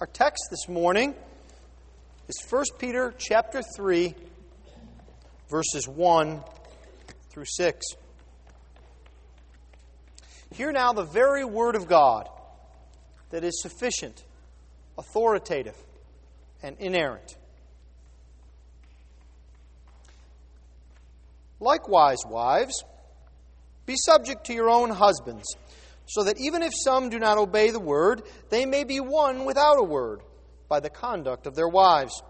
Our text this morning is 1 Peter chapter 3 verses 1 through 6. Hear now the very word of God that is sufficient, authoritative, and inerrant. Likewise, wives, be subject to your own husbands, so that even if some do not obey the word, they may be won without a word by the conduct of their wives,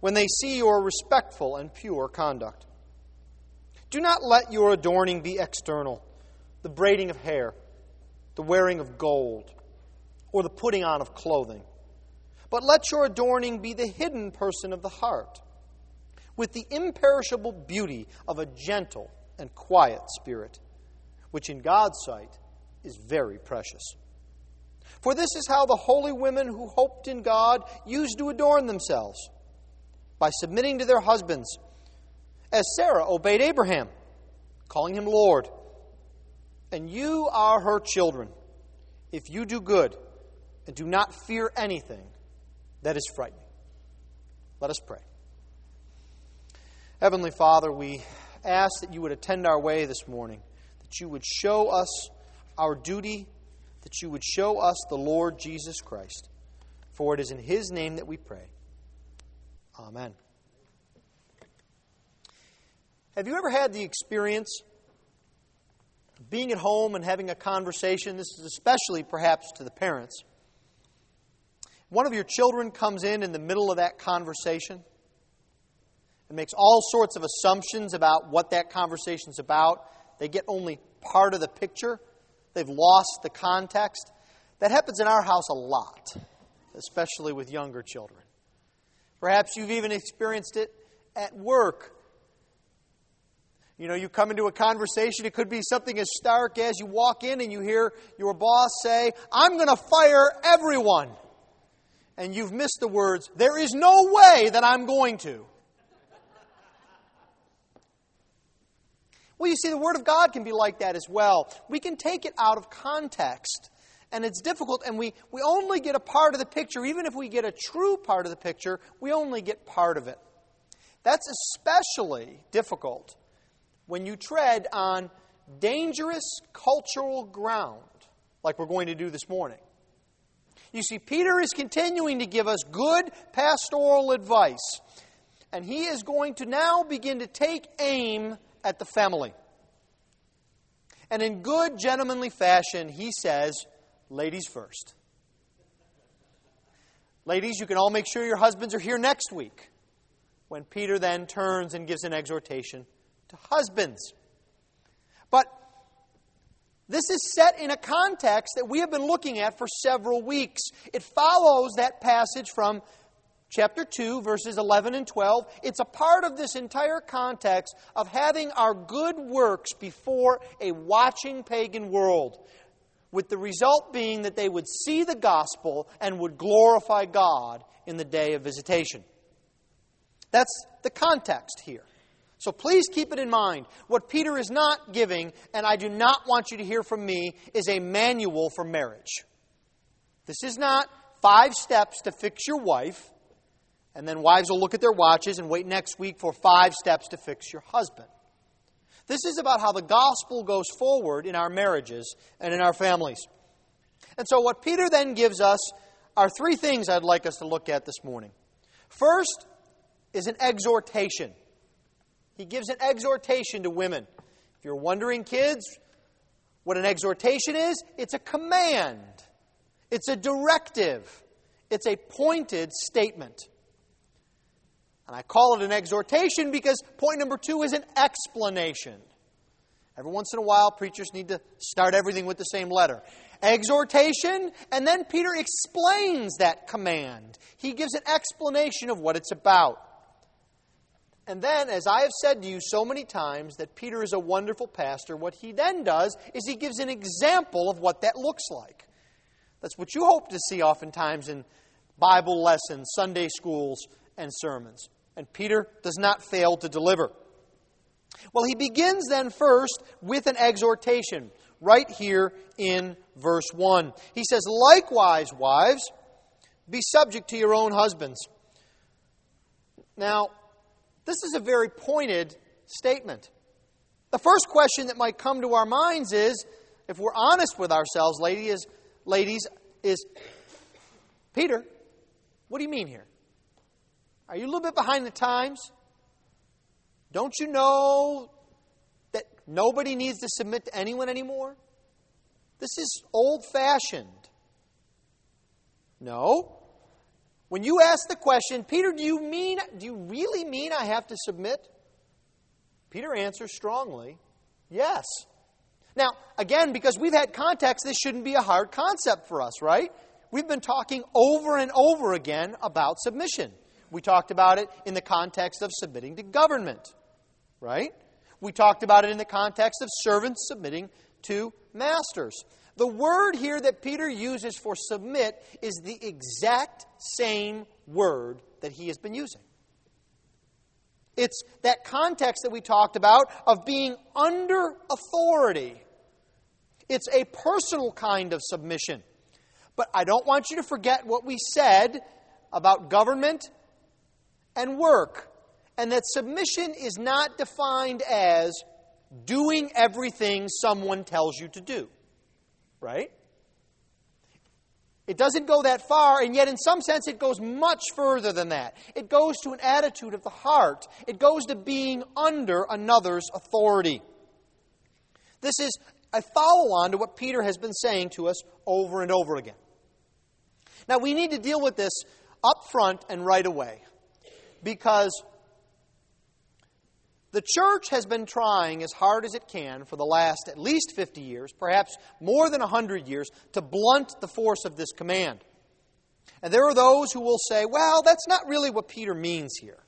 when they see your respectful and pure conduct. Do not let your adorning be external, the braiding of hair, the wearing of gold, or the putting on of clothing. But let your adorning be the hidden person of the heart, with the imperishable beauty of a gentle and quiet spirit, which in God's sight is very precious. For this is how the holy women who hoped in God used to adorn themselves, by submitting to their husbands as Sarah obeyed Abraham, calling him Lord. And you are her children, if you do good and do not fear anything that is frightening. Let us pray. Heavenly Father, we ask that you would attend our way this morning, that you would show us our duty, that you would show us the Lord Jesus Christ. For it is in his name that we pray. Amen. Have you ever had the experience of being at home and having a conversation? This is especially perhaps to the parents. One of your children comes in in the middle of that conversation and makes all sorts of assumptions about what that conversation is about. They get only part of the picture, they've lost the context. That happens in our house a lot, especially with younger children. Perhaps you've even experienced it at work you know, you come into a conversation, it could be something as stark as you walk in and you hear your boss say, I'm going to fire everyone. And you've missed the words, there is no way that I'm going to. Well, you see, the Word of God can be like that as well. We can take it out of context, and it's difficult, and we, we only get a part of the picture. Even if we get a true part of the picture, we only get part of it. That's especially difficult when you tread on dangerous cultural ground, like we're going to do this morning. You see, Peter is continuing to give us good pastoral advice, and he is going to now begin to take aim at the family. And in good gentlemanly fashion, he says, Ladies first. Ladies, you can all make sure your husbands are here next week when Peter then turns and gives an exhortation to husbands. But this is set in a context that we have been looking at for several weeks. It follows that passage from chapter 2, verses 11 and 12. It's a part of this entire context of having our good works before a watching pagan world, with the result being that they would see the gospel and would glorify God in the day of visitation. That's the context here. So please keep it in mind. What Peter is not giving, and I do not want you to hear from me, is a manual for marriage. This is not five steps to fix your wife, and then wives will look at their watches and wait next week for five steps to fix your husband. This is about how the gospel goes forward in our marriages and in our families. And so, what Peter then gives us are three things I'd like us to look at this morning. First is an exhortation he gives an exhortation to women. If you're wondering, kids, what an exhortation is, it's a command, it's a directive, it's a pointed statement. And I call it an exhortation because point number two is an explanation. Every once in a while, preachers need to start everything with the same letter. Exhortation, and then Peter explains that command. He gives an explanation of what it's about. And then, as I have said to you so many times, that Peter is a wonderful pastor, what he then does is he gives an example of what that looks like. That's what you hope to see oftentimes in Bible lessons, Sunday schools, and sermons. And Peter does not fail to deliver. Well, he begins then first with an exhortation, right here in verse 1. He says, Likewise, wives, Be subject to your own husbands. Now, this is a very pointed statement. The first question that might come to our minds is if we're honest with ourselves, ladies, ladies, is Peter, what do you mean here? Are you a little bit behind the times? Don't you know that nobody needs to submit to anyone anymore? This is old fashioned. No. When you ask the question, Peter, do you mean do you really mean I have to submit? Peter answers strongly, yes. Now, again, because we've had context, this shouldn't be a hard concept for us, right? We've been talking over and over again about submission. We talked about it in the context of submitting to government, right? We talked about it in the context of servants submitting to masters. The word here that Peter uses for submit is the exact same word that he has been using. It's that context that we talked about of being under authority. It's a personal kind of submission. But I don't want you to forget what we said about government and work, and that submission is not defined as doing everything someone tells you to do. Right? It doesn't go that far, and yet, in some sense, it goes much further than that. It goes to an attitude of the heart, it goes to being under another's authority. This is a follow on to what Peter has been saying to us over and over again. Now, we need to deal with this up front and right away because the church has been trying as hard as it can for the last at least 50 years, perhaps more than 100 years, to blunt the force of this command. And there are those who will say, well, that's not really what Peter means here.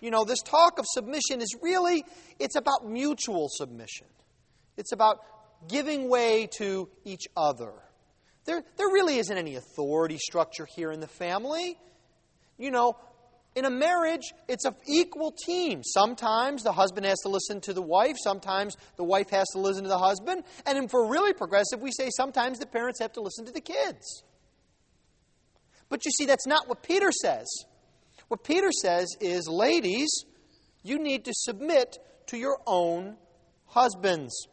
You know, this talk of submission is really, it's about mutual submission. It's about giving way to each other. There, there really isn't any authority structure here in the family. You know, in a marriage, it's an equal team. Sometimes the husband has to listen to the wife, sometimes the wife has to listen to the husband. And if we're really progressive, we say sometimes the parents have to listen to the kids. But you see, that's not what Peter says. What Peter says is, ladies, you need to submit to your own husbands.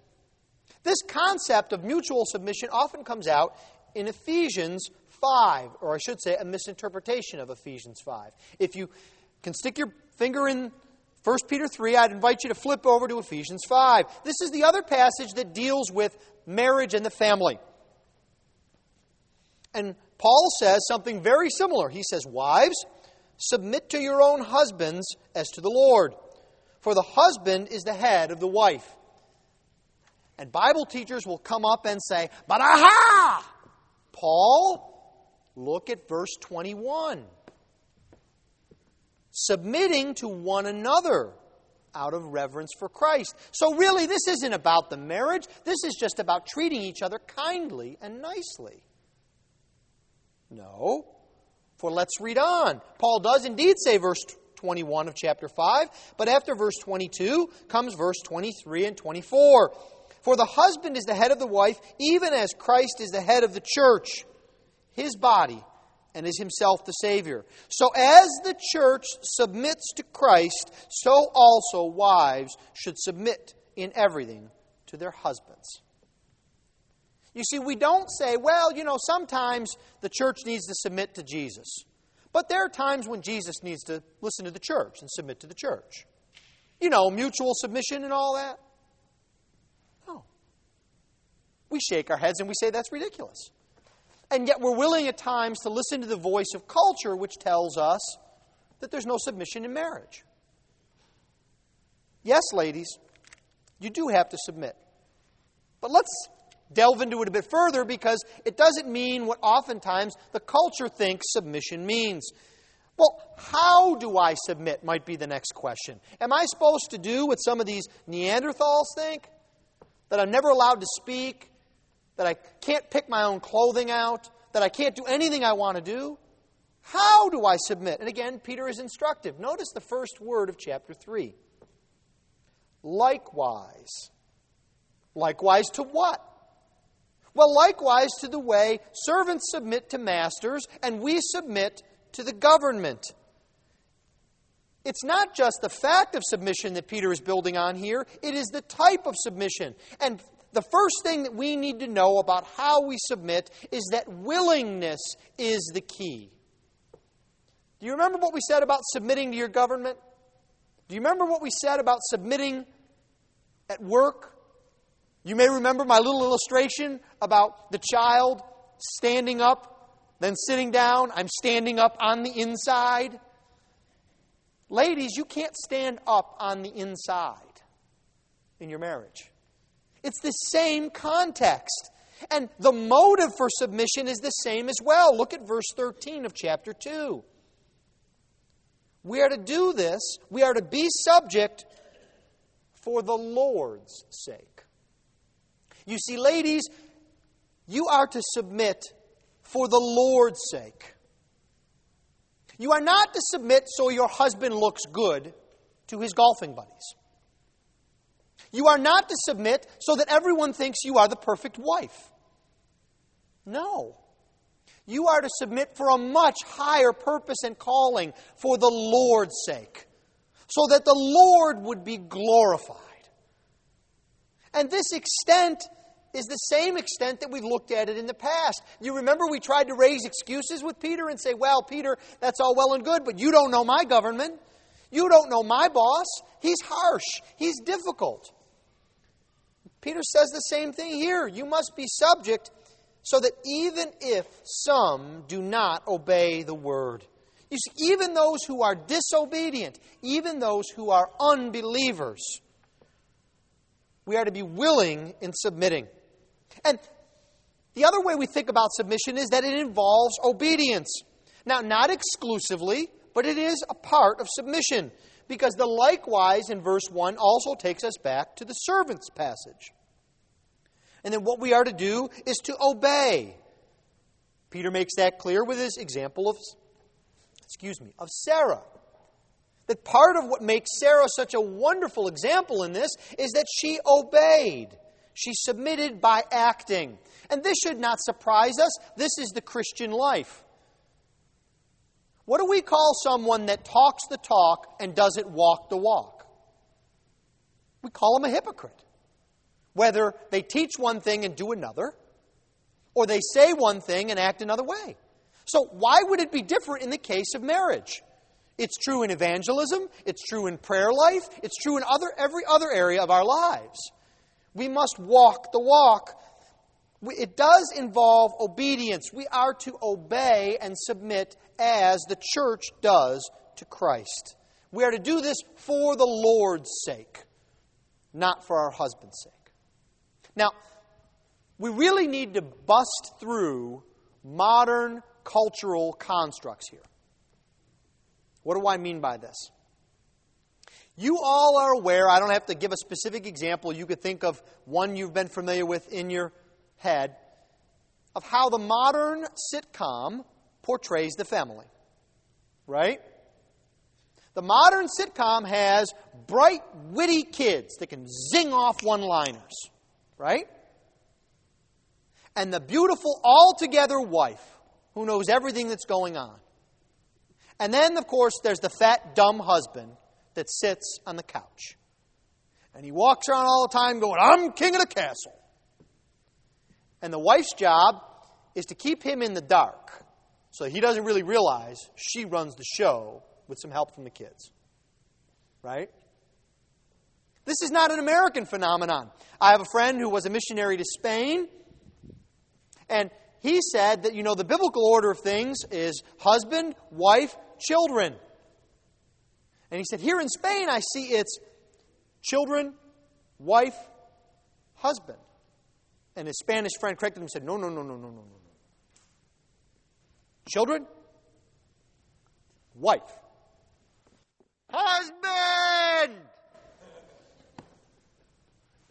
This concept of mutual submission often comes out in Ephesians 5, or I should say, a misinterpretation of Ephesians 5. If you can stick your finger in 1 Peter 3, I'd invite you to flip over to Ephesians 5. This is the other passage that deals with marriage and the family. And Paul says something very similar. He says, Wives, submit to your own husbands as to the Lord. For the husband is the head of the wife. And Bible teachers will come up and say, But aha! Paul Look at verse 21. Submitting to one another out of reverence for Christ. So, really, this isn't about the marriage. This is just about treating each other kindly and nicely. No. For let's read on. Paul does indeed say verse 21 of chapter 5, but after verse 22 comes verse 23 and 24. For the husband is the head of the wife, even as Christ is the head of the church his body and is himself the Savior. So, as the church submits to Christ, so also wives should submit in everything to their husbands. You see, we don't say, well, you know, sometimes the church needs to submit to Jesus. But there are times when Jesus needs to listen to the church and submit to the church. You know, mutual submission and all that. No. We shake our heads and we say that's ridiculous. And yet we're willing at times to listen to the voice of culture, which tells us that there's no submission in marriage. Yes, ladies, you do have to submit. But let's delve into it a bit further because it doesn't mean what oftentimes the culture thinks submission means. Well, how do I submit? Might be the next question. Am I supposed to do what some of these Neanderthals think? That I'm never allowed to speak, that I can't pick my own clothing out, that I can't do anything I want to do? How do I submit? And again, Peter is instructive. Notice the first word of chapter 3. Likewise. Likewise to what? Well, likewise, to the way servants submit to masters, and we submit to the government. It's not just the fact of submission that Peter is building on here, it is the type of submission. And the first thing that we need to know about how we submit is that willingness is the key. Do you remember what we said about submitting to your government? Do you remember what we said about submitting at work? You may remember my little illustration about the child standing up, then sitting down. I'm standing up on the inside. Ladies, you can't stand up on the inside in your marriage. It's the same context. And the motive for submission is the same as well. Look at verse 13 of chapter 2. We are to do this, we are to be subject for the Lord's sake. You see, ladies, you are to submit for the Lord's sake. You are not to submit so your husband looks good to his golfing buddies. You are not to submit so that everyone thinks you are the perfect wife. No. You are to submit for a much higher purpose and calling for the Lord's sake, so that the Lord would be glorified. And this extent is the same extent that we've looked at it in the past. You remember we tried to raise excuses with Peter and say, Well, Peter, that's all well and good, but you don't know my government. You don't know my boss. He's harsh, he's difficult. Peter says the same thing here. You must be subject so that even if some do not obey the word, you see, even those who are disobedient, even those who are unbelievers, we are to be willing in submitting. And the other way we think about submission is that it involves obedience. Now, not exclusively, but it is a part of submission, because the likewise in verse 1 also takes us back to the servants passage. And then what we are to do is to obey. Peter makes that clear with his example of excuse me, of Sarah. That part of what makes Sarah such a wonderful example in this is that she obeyed. She submitted by acting. And this should not surprise us. This is the Christian life. What do we call someone that talks the talk and doesn't walk the walk? We call them a hypocrite. Whether they teach one thing and do another, or they say one thing and act another way. So, why would it be different in the case of marriage? It's true in evangelism, it's true in prayer life, it's true in other, every other area of our lives. We must walk the walk. It does involve obedience. We are to obey and submit as the church does to Christ. We are to do this for the Lord's sake, not for our husband's sake. Now, we really need to bust through modern cultural constructs here. What do I mean by this? You all are aware, I don't have to give a specific example, you could think of one you've been familiar with in your head, of how the modern sitcom portrays the family. Right? The modern sitcom has bright, witty kids that can zing off one liners. Right? And the beautiful, all together wife who knows everything that's going on. And then, of course, there's the fat, dumb husband that sits on the couch. And he walks around all the time going, I'm king of the castle. And the wife's job is to keep him in the dark so he doesn't really realize she runs the show with some help from the kids. Right? This is not an American phenomenon. I have a friend who was a missionary to Spain, and he said that, you know, the biblical order of things is husband, wife, children. And he said, Here in Spain, I see it's children, wife, husband. And his Spanish friend corrected him and said, No, no, no, no, no, no, no. Children, wife, husband.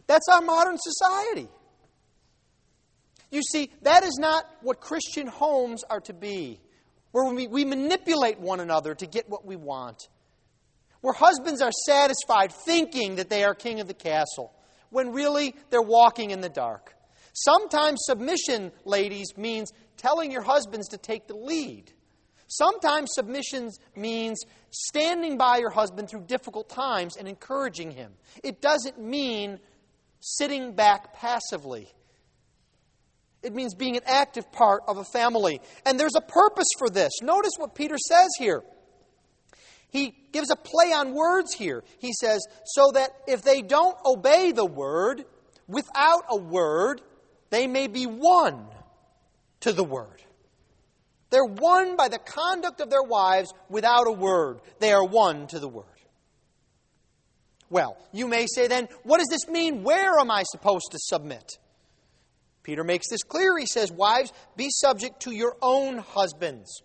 That's our modern society. You see, that is not what Christian homes are to be, where we, we manipulate one another to get what we want where husbands are satisfied thinking that they are king of the castle, when really they're walking in the dark. Sometimes submission, ladies, means telling your husbands to take the lead. Sometimes submission means standing by your husband through difficult times and encouraging him. It doesn't mean sitting back passively. It means being an active part of a family. And there's a purpose for this. Notice what Peter says here. He gives a play on words here. He says, so that if they don't obey the word, without a word, they may be won to the word. They're won by the conduct of their wives without a word. They are won to the word. Well, you may say then, what does this mean? Where am I supposed to submit? Peter makes this clear. He says, Wives, be subject to your own husbands.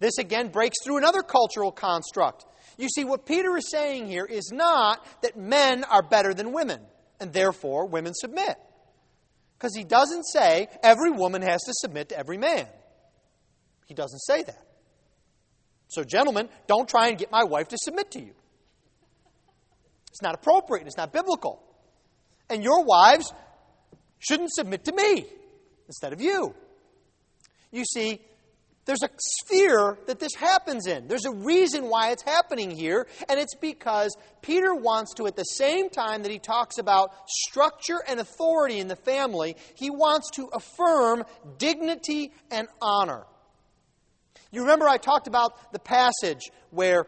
This again breaks through another cultural construct. You see, what Peter is saying here is not that men are better than women, and therefore women submit. Because he doesn't say every woman has to submit to every man. He doesn't say that. So, gentlemen, don't try and get my wife to submit to you. It's not appropriate, it's not biblical. And your wives shouldn't submit to me instead of you. You see, there's a sphere that this happens in. There's a reason why it's happening here, and it's because Peter wants to, at the same time that he talks about structure and authority in the family, he wants to affirm dignity and honor. You remember I talked about the passage where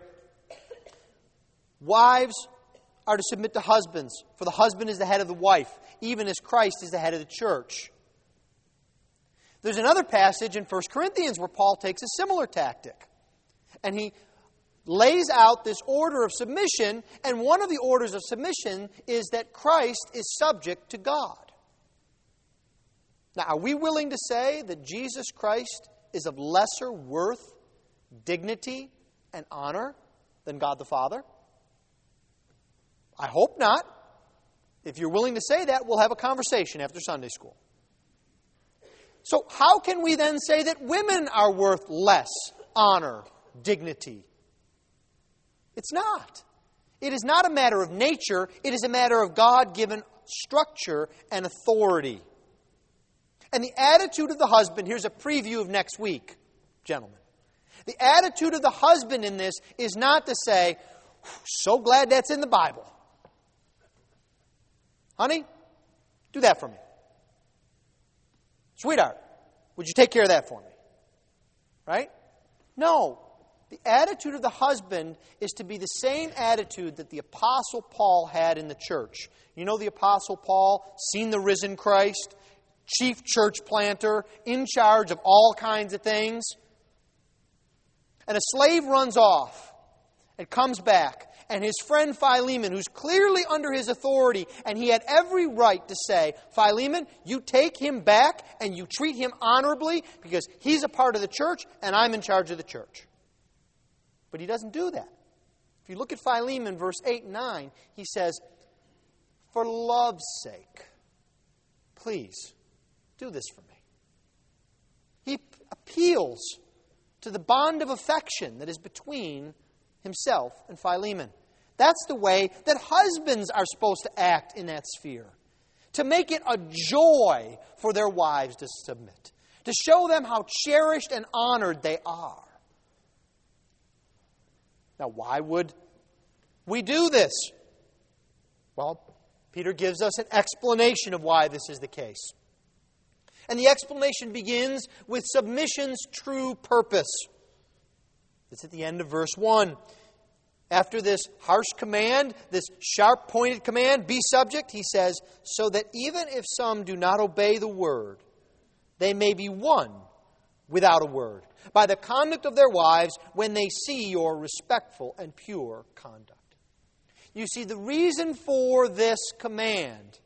wives are to submit to husbands, for the husband is the head of the wife, even as Christ is the head of the church. There's another passage in 1 Corinthians where Paul takes a similar tactic. And he lays out this order of submission, and one of the orders of submission is that Christ is subject to God. Now, are we willing to say that Jesus Christ is of lesser worth, dignity, and honor than God the Father? I hope not. If you're willing to say that, we'll have a conversation after Sunday school. So, how can we then say that women are worth less honor, dignity? It's not. It is not a matter of nature, it is a matter of God given structure and authority. And the attitude of the husband, here's a preview of next week, gentlemen. The attitude of the husband in this is not to say, so glad that's in the Bible. Honey, do that for me. Sweetheart, would you take care of that for me? Right? No. The attitude of the husband is to be the same attitude that the Apostle Paul had in the church. You know the Apostle Paul, seen the risen Christ, chief church planter, in charge of all kinds of things. And a slave runs off and comes back and his friend Philemon, who's clearly under his authority, and he had every right to say, Philemon, you take him back and you treat him honorably because he's a part of the church and I'm in charge of the church. But he doesn't do that. If you look at Philemon, verse 8 and 9, he says, For love's sake, please do this for me. He appeals to the bond of affection that is between himself and Philemon. That's the way that husbands are supposed to act in that sphere. To make it a joy for their wives to submit, to show them how cherished and honored they are. Now, why would we do this? Well, Peter gives us an explanation of why this is the case. And the explanation begins with submission's true purpose. It's at the end of verse 1. After this harsh command, this sharp pointed command, be subject, he says, so that even if some do not obey the word, they may be won without a word by the conduct of their wives when they see your respectful and pure conduct. You see, the reason for this command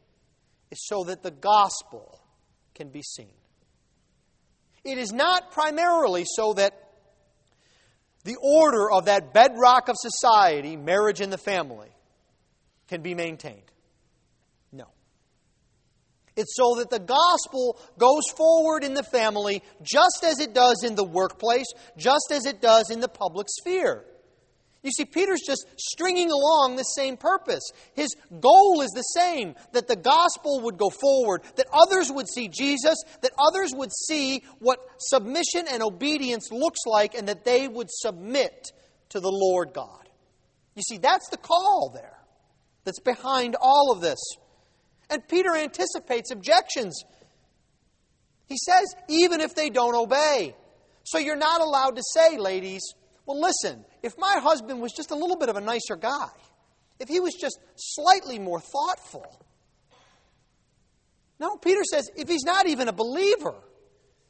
is so that the gospel can be seen. It is not primarily so that the order of that bedrock of society, marriage and the family, can be maintained. No. It's so that the gospel goes forward in the family just as it does in the workplace, just as it does in the public sphere. You see, Peter's just stringing along the same purpose. His goal is the same that the gospel would go forward, that others would see Jesus, that others would see what submission and obedience looks like, and that they would submit to the Lord God. You see, that's the call there that's behind all of this. And Peter anticipates objections. He says, even if they don't obey. So you're not allowed to say, ladies, well, listen, if my husband was just a little bit of a nicer guy, if he was just slightly more thoughtful. No, Peter says if he's not even a believer,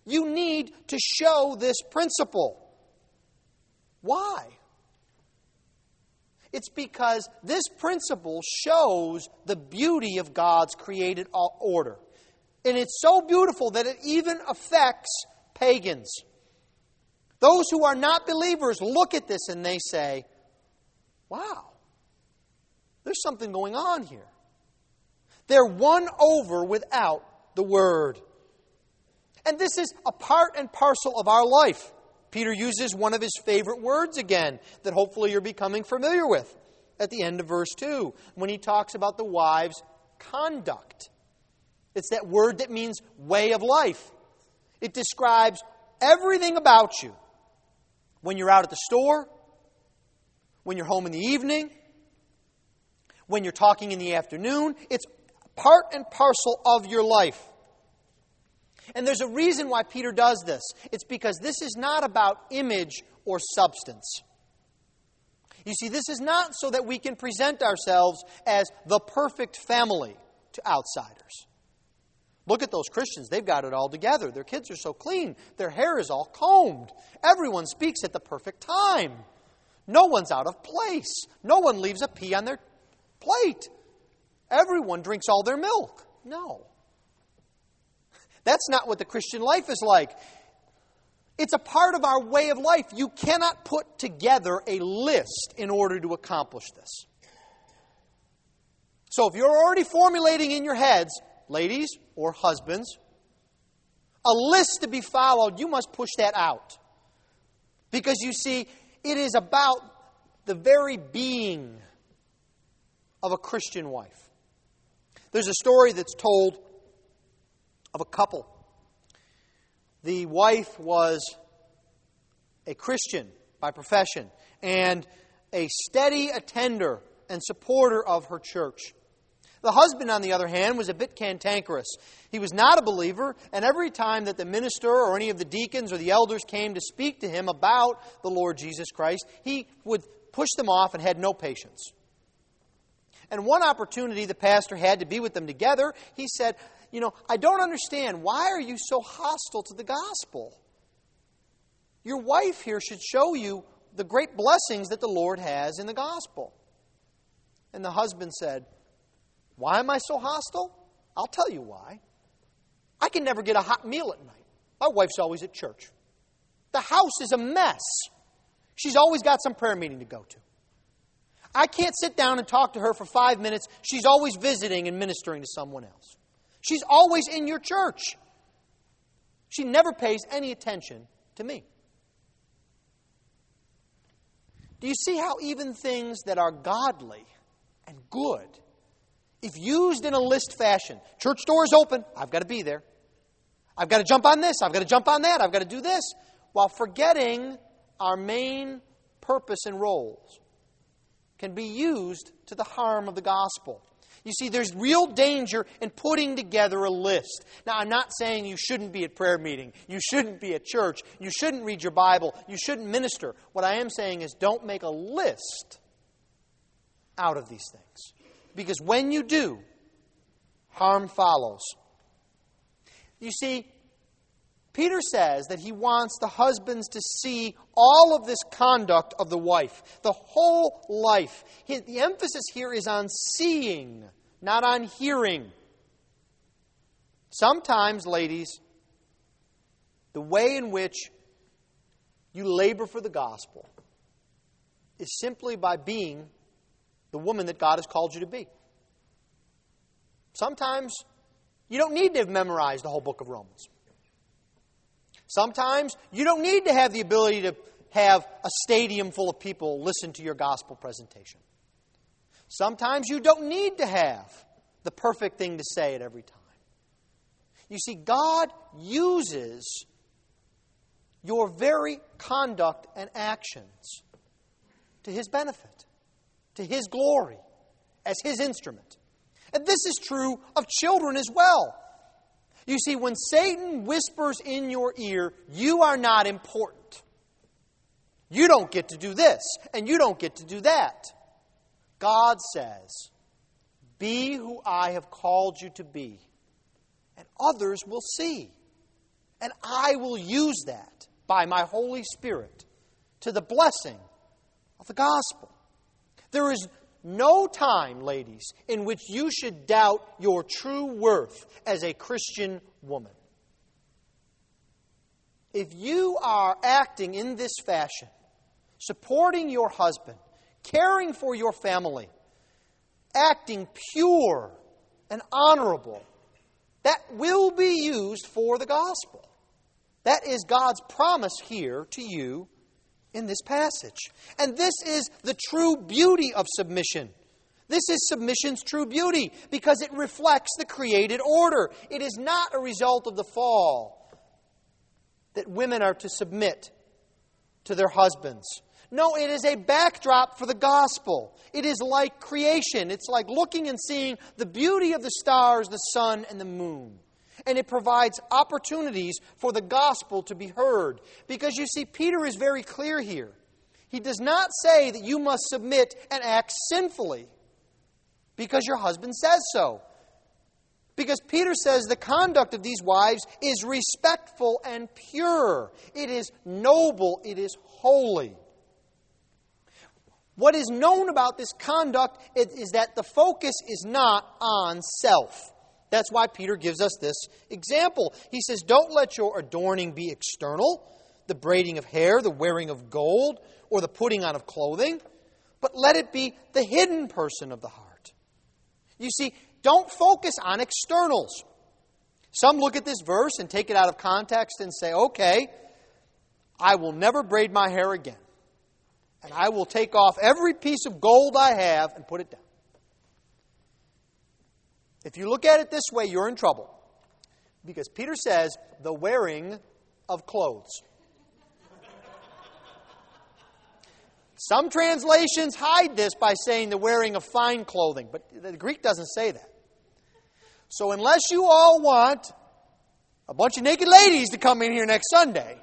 you need to show this principle. Why? It's because this principle shows the beauty of God's created uh, order. And it's so beautiful that it even affects pagans. Those who are not believers look at this and they say, wow, there's something going on here. They're won over without the word. And this is a part and parcel of our life. Peter uses one of his favorite words again that hopefully you're becoming familiar with at the end of verse 2 when he talks about the wife's conduct. It's that word that means way of life. It describes everything about you when you're out at the store, when you're home in the evening, when you're talking in the afternoon. It's part and parcel of your life. And there's a reason why Peter does this. It's because this is not about image or substance. You see, this is not so that we can present ourselves as the perfect family to outsiders. Look at those Christians. They've got it all together. Their kids are so clean. Their hair is all combed. Everyone speaks at the perfect time. No one's out of place. No one leaves a pea on their plate. Everyone drinks all their milk. No. That's not what the Christian life is like. It's a part of our way of life. You cannot put together a list in order to accomplish this. So if you're already formulating in your heads, ladies or husbands, a list to be followed, you must push that out. Because you see, it is about the very being of a Christian wife. There's a story that's told of a couple. The wife was a Christian by profession and a steady attender and supporter of her church. The husband, on the other hand, was a bit cantankerous. He was not a believer, and every time that the minister or any of the deacons or the elders came to speak to him about the Lord Jesus Christ, he would push them off and had no patience. And one opportunity the pastor had to be with them together, he said, You know, I don't understand. Why are you so hostile to the gospel? Your wife here should show you the great blessings that the Lord has in the gospel. And the husband said, why am I so hostile? I'll tell you why. I can never get a hot meal at night. My wife's always at church. The house is a mess. She's always got some prayer meeting to go to. I can't sit down and talk to her for five minutes. She's always visiting and ministering to someone else. She's always in your church. She never pays any attention to me. Do you see how even things that are godly and good if used in a list fashion, church doors open, I've got to be there. I've got to jump on this, I've got to jump on that, I've got to do this, while forgetting our main purpose and roles, can be used to the harm of the gospel. You see, there's real danger in putting together a list. Now, I'm not saying you shouldn't be at prayer meeting, you shouldn't be at church, you shouldn't read your Bible, you shouldn't minister. What I am saying is don't make a list out of these things. Because when you do, harm follows. You see, Peter says that he wants the husbands to see all of this conduct of the wife, the whole life. The emphasis here is on seeing, not on hearing. Sometimes, ladies, the way in which you labor for the gospel is simply by being the woman that God has called you to be. Sometimes you don't need to have memorized the whole book of Romans. Sometimes you don't need to have the ability to have a stadium full of people listen to your gospel presentation. Sometimes you don't need to have the perfect thing to say at every time. You see, God uses your very conduct and actions to His benefit, to His glory, as His instrument. And this is true of children as well. You see, when Satan whispers in your ear, you are not important. You don't get to do this, and you don't get to do that. God says, Be who I have called you to be, and others will see. And I will use that by my Holy Spirit to the blessing of the gospel. There is no time, ladies, in which you should doubt your true worth as a Christian woman. If you are acting in this fashion, supporting your husband, caring for your family, acting pure and honorable, that will be used for the gospel. That is God's promise here to you in this passage. And this is the true beauty of submission. This is submission's true beauty because it reflects the created order. It is not a result of the fall that women are to submit to their husbands. No, it is a backdrop for the gospel. It is like creation. It's like looking and seeing the beauty of the stars, the sun, and the moon and it provides opportunities for the gospel to be heard. Because you see, Peter is very clear here. He does not say that you must submit and act sinfully because your husband says so. Because Peter says the conduct of these wives is respectful and pure, it is noble, it is holy. What is known about this conduct is that the focus is not on self. That's why Peter gives us this example. He says, Don't let your adorning be external, the braiding of hair, the wearing of gold, or the putting on of clothing, but let it be the hidden person of the heart. You see, don't focus on externals. Some look at this verse and take it out of context and say, okay, I will never braid my hair again. And I will take off every piece of gold I have and put it down. If you look at it this way, you're in trouble. Because Peter says, the wearing of clothes. Some translations hide this by saying the wearing of fine clothing, but the Greek doesn't say that. So, unless you all want a bunch of naked ladies to come in here next Sunday,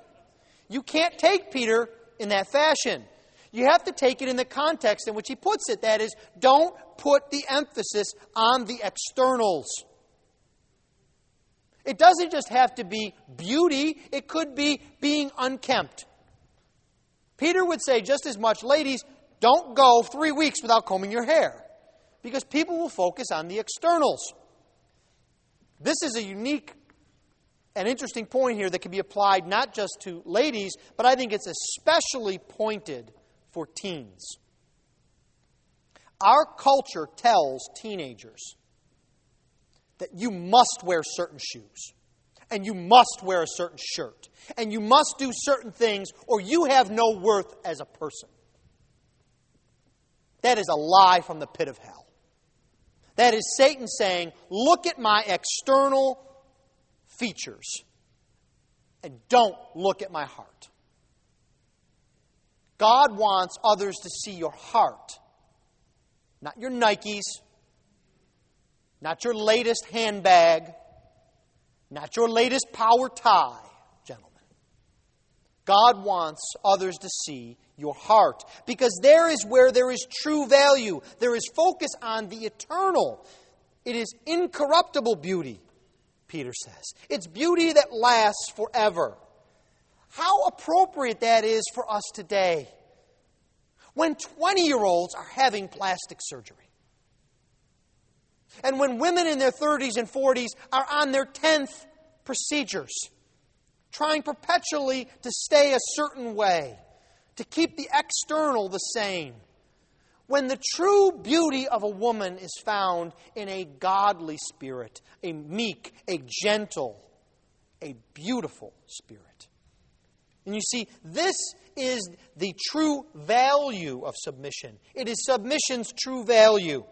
you can't take Peter in that fashion. You have to take it in the context in which he puts it. That is, don't put the emphasis on the externals. It doesn't just have to be beauty, it could be being unkempt. Peter would say just as much, ladies, don't go three weeks without combing your hair because people will focus on the externals. This is a unique and interesting point here that can be applied not just to ladies, but I think it's especially pointed for teens. Our culture tells teenagers that you must wear certain shoes, and you must wear a certain shirt, and you must do certain things, or you have no worth as a person. That is a lie from the pit of hell. That is Satan saying, Look at my external features, and don't look at my heart. God wants others to see your heart, not your Nikes, not your latest handbag, not your latest power tie, gentlemen. God wants others to see your heart because there is where there is true value. There is focus on the eternal. It is incorruptible beauty, Peter says. It's beauty that lasts forever. How appropriate that is for us today when 20 year olds are having plastic surgery. And when women in their 30s and 40s are on their 10th procedures, trying perpetually to stay a certain way, to keep the external the same. When the true beauty of a woman is found in a godly spirit, a meek, a gentle, a beautiful spirit. And you see, this is the true value of submission. It is submission's true value.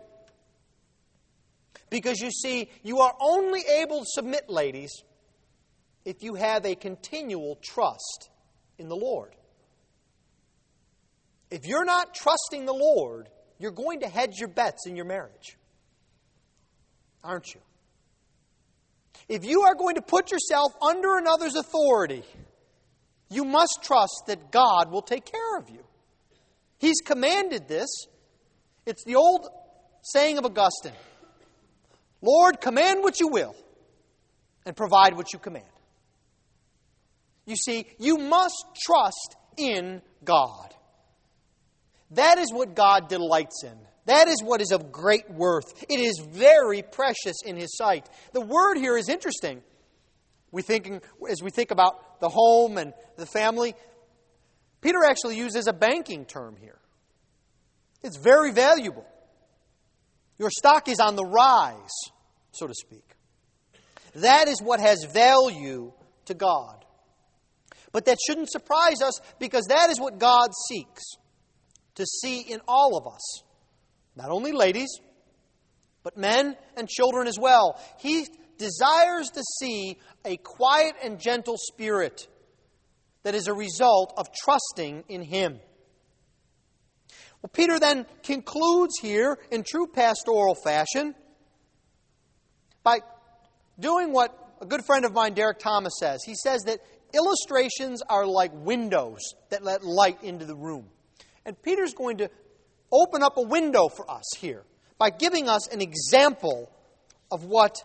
Because you see, you are only able to submit, ladies, if you have a continual trust in the Lord. If you're not trusting the Lord, you're going to hedge your bets in your marriage. Aren't you? If you are going to put yourself under another's authority, you must trust that God will take care of you. He's commanded this. It's the old saying of Augustine Lord, command what you will and provide what you command. You see, you must trust in God. That is what God delights in. That is what is of great worth. It is very precious in His sight. The word here is interesting. We thinking, as we think about the home and the family, Peter actually uses a banking term here. It's very valuable. Your stock is on the rise, so to speak. That is what has value to God. But that shouldn't surprise us because that is what God seeks to see in all of us. Not only ladies, but men and children as well. He desires to see a quiet and gentle spirit that is a result of trusting in Him. Well, Peter then concludes here in true pastoral fashion by doing what a good friend of mine, Derek Thomas, says. He says that illustrations are like windows that let light into the room. And Peter's going to open up a window for us here by giving us an example of what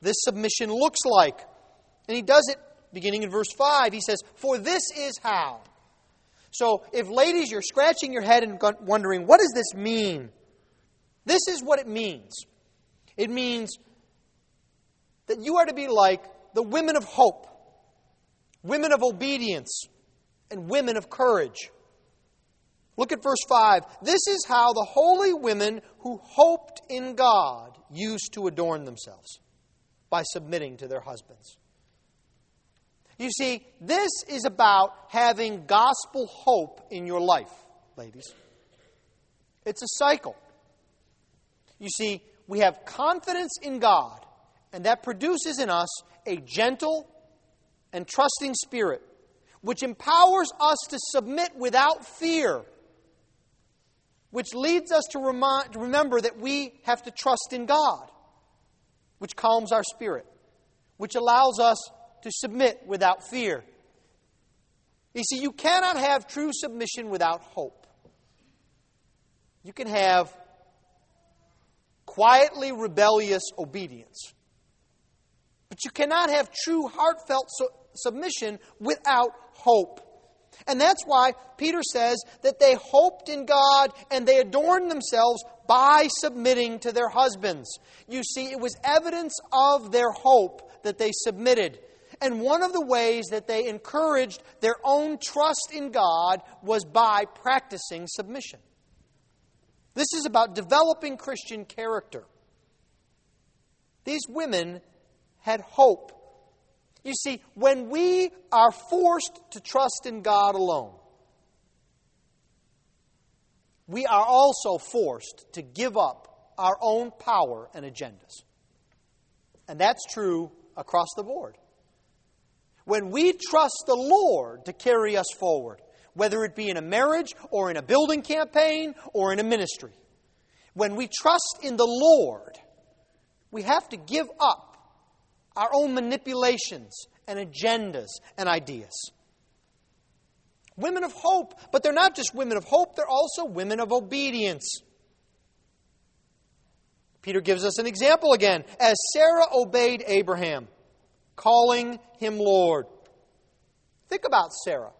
this submission looks like. And he does it beginning in verse 5. He says, For this is how. So, if ladies, you're scratching your head and wondering, what does this mean? This is what it means it means that you are to be like the women of hope, women of obedience, and women of courage. Look at verse 5. This is how the holy women who hoped in God used to adorn themselves by submitting to their husbands. You see, this is about having gospel hope in your life, ladies. It's a cycle. You see, we have confidence in God, and that produces in us a gentle and trusting spirit, which empowers us to submit without fear which leads us to remind, remember that we have to trust in God, which calms our spirit, which allows us to submit without fear. You see, you cannot have true submission without hope. You can have quietly rebellious obedience. But you cannot have true heartfelt submission without hope. And that's why Peter says that they hoped in God and they adorned themselves by submitting to their husbands. You see, it was evidence of their hope that they submitted. And one of the ways that they encouraged their own trust in God was by practicing submission. This is about developing Christian character. These women had hope you see, when we are forced to trust in God alone, we are also forced to give up our own power and agendas. And that's true across the board. When we trust the Lord to carry us forward, whether it be in a marriage or in a building campaign or in a ministry, when we trust in the Lord, we have to give up our own manipulations and agendas and ideas. Women of hope, but they're not just women of hope, they're also women of obedience. Peter gives us an example again. As Sarah obeyed Abraham, calling him Lord. Think about Sarah.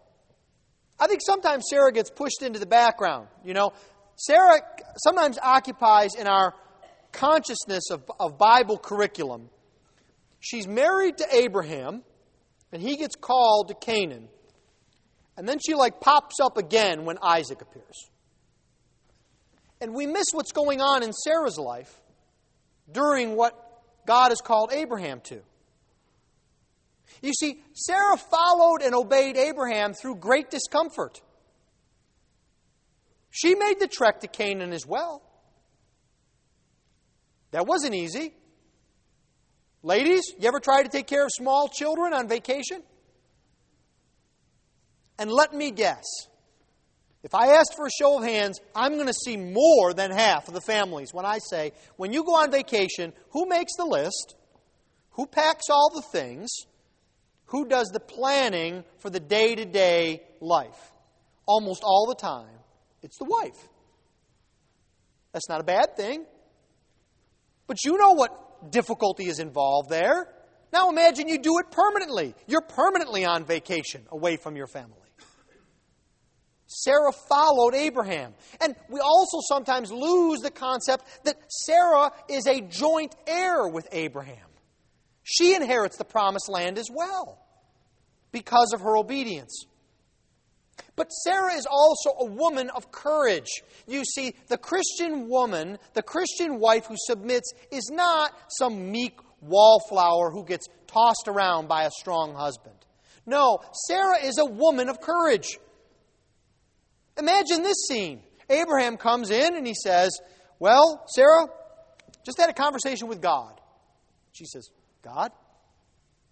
I think sometimes Sarah gets pushed into the background. You know, Sarah sometimes occupies in our consciousness of, of Bible curriculum she's married to Abraham, and he gets called to Canaan. And then she like pops up again when Isaac appears. And we miss what's going on in Sarah's life during what God has called Abraham to. You see, Sarah followed and obeyed Abraham through great discomfort. She made the trek to Canaan as well. That wasn't easy. Ladies, you ever try to take care of small children on vacation? And let me guess. If I asked for a show of hands, I'm going to see more than half of the families when I say, when you go on vacation, who makes the list? Who packs all the things? Who does the planning for the day to day life? Almost all the time, it's the wife. That's not a bad thing. But you know what difficulty is involved there. Now imagine you do it permanently. You're permanently on vacation away from your family. Sarah followed Abraham. And we also sometimes lose the concept that Sarah is a joint heir with Abraham. She inherits the promised land as well because of her obedience. But Sarah is also a woman of courage. You see, the Christian woman, the Christian wife who submits, is not some meek wallflower who gets tossed around by a strong husband. No, Sarah is a woman of courage. Imagine this scene. Abraham comes in and he says, Well, Sarah, just had a conversation with God. She says, God?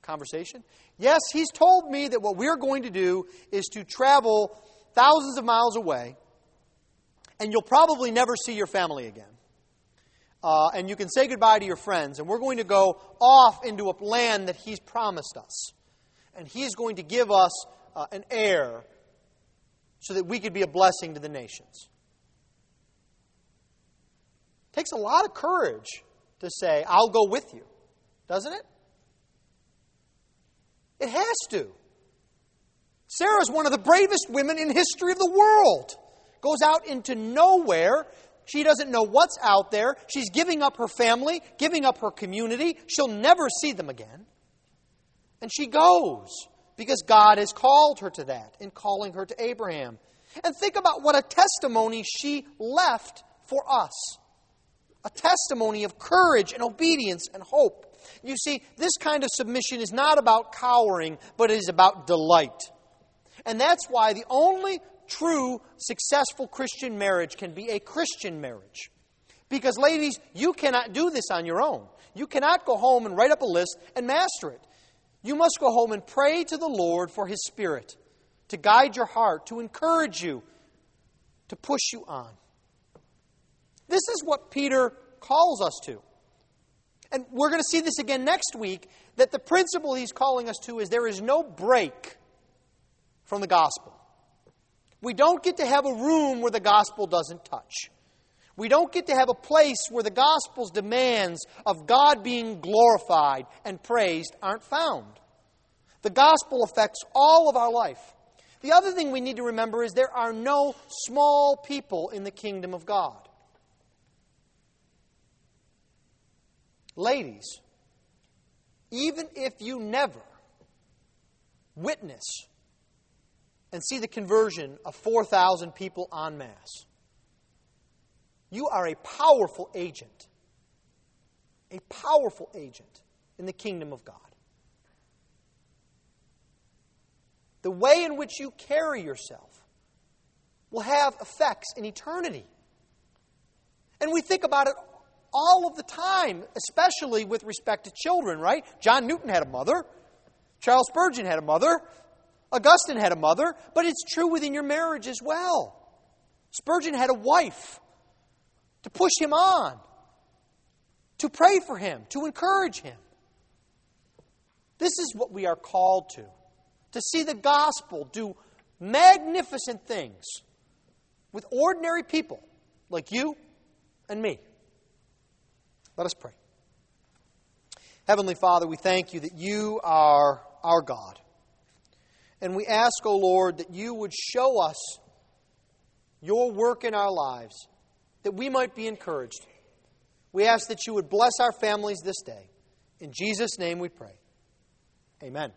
Conversation? Yes, he's told me that what we're going to do is to travel thousands of miles away, and you'll probably never see your family again. Uh, and you can say goodbye to your friends, and we're going to go off into a land that he's promised us. And he's going to give us uh, an heir so that we could be a blessing to the nations. It takes a lot of courage to say, I'll go with you, doesn't it? It has to. Sarah is one of the bravest women in history of the world. Goes out into nowhere. She doesn't know what's out there. She's giving up her family, giving up her community. She'll never see them again. And she goes because God has called her to that in calling her to Abraham. And think about what a testimony she left for us a testimony of courage and obedience and hope. You see, this kind of submission is not about cowering, but it is about delight. And that's why the only true successful Christian marriage can be a Christian marriage. Because, ladies, you cannot do this on your own. You cannot go home and write up a list and master it. You must go home and pray to the Lord for His Spirit to guide your heart, to encourage you, to push you on. This is what Peter calls us to. And we're going to see this again next week that the principle he's calling us to is there is no break from the gospel. We don't get to have a room where the gospel doesn't touch. We don't get to have a place where the gospel's demands of God being glorified and praised aren't found. The gospel affects all of our life. The other thing we need to remember is there are no small people in the kingdom of God. Ladies, even if you never witness and see the conversion of 4,000 people en masse, you are a powerful agent. A powerful agent in the kingdom of God. The way in which you carry yourself will have effects in eternity. And we think about it all of the time, especially with respect to children, right? John Newton had a mother, Charles Spurgeon had a mother, Augustine had a mother, but it's true within your marriage as well. Spurgeon had a wife to push him on, to pray for him, to encourage him. This is what we are called to to see the gospel do magnificent things with ordinary people like you and me. Let us pray. Heavenly Father, we thank you that you are our God. And we ask, O oh Lord, that you would show us your work in our lives, that we might be encouraged. We ask that you would bless our families this day. In Jesus' name we pray. Amen.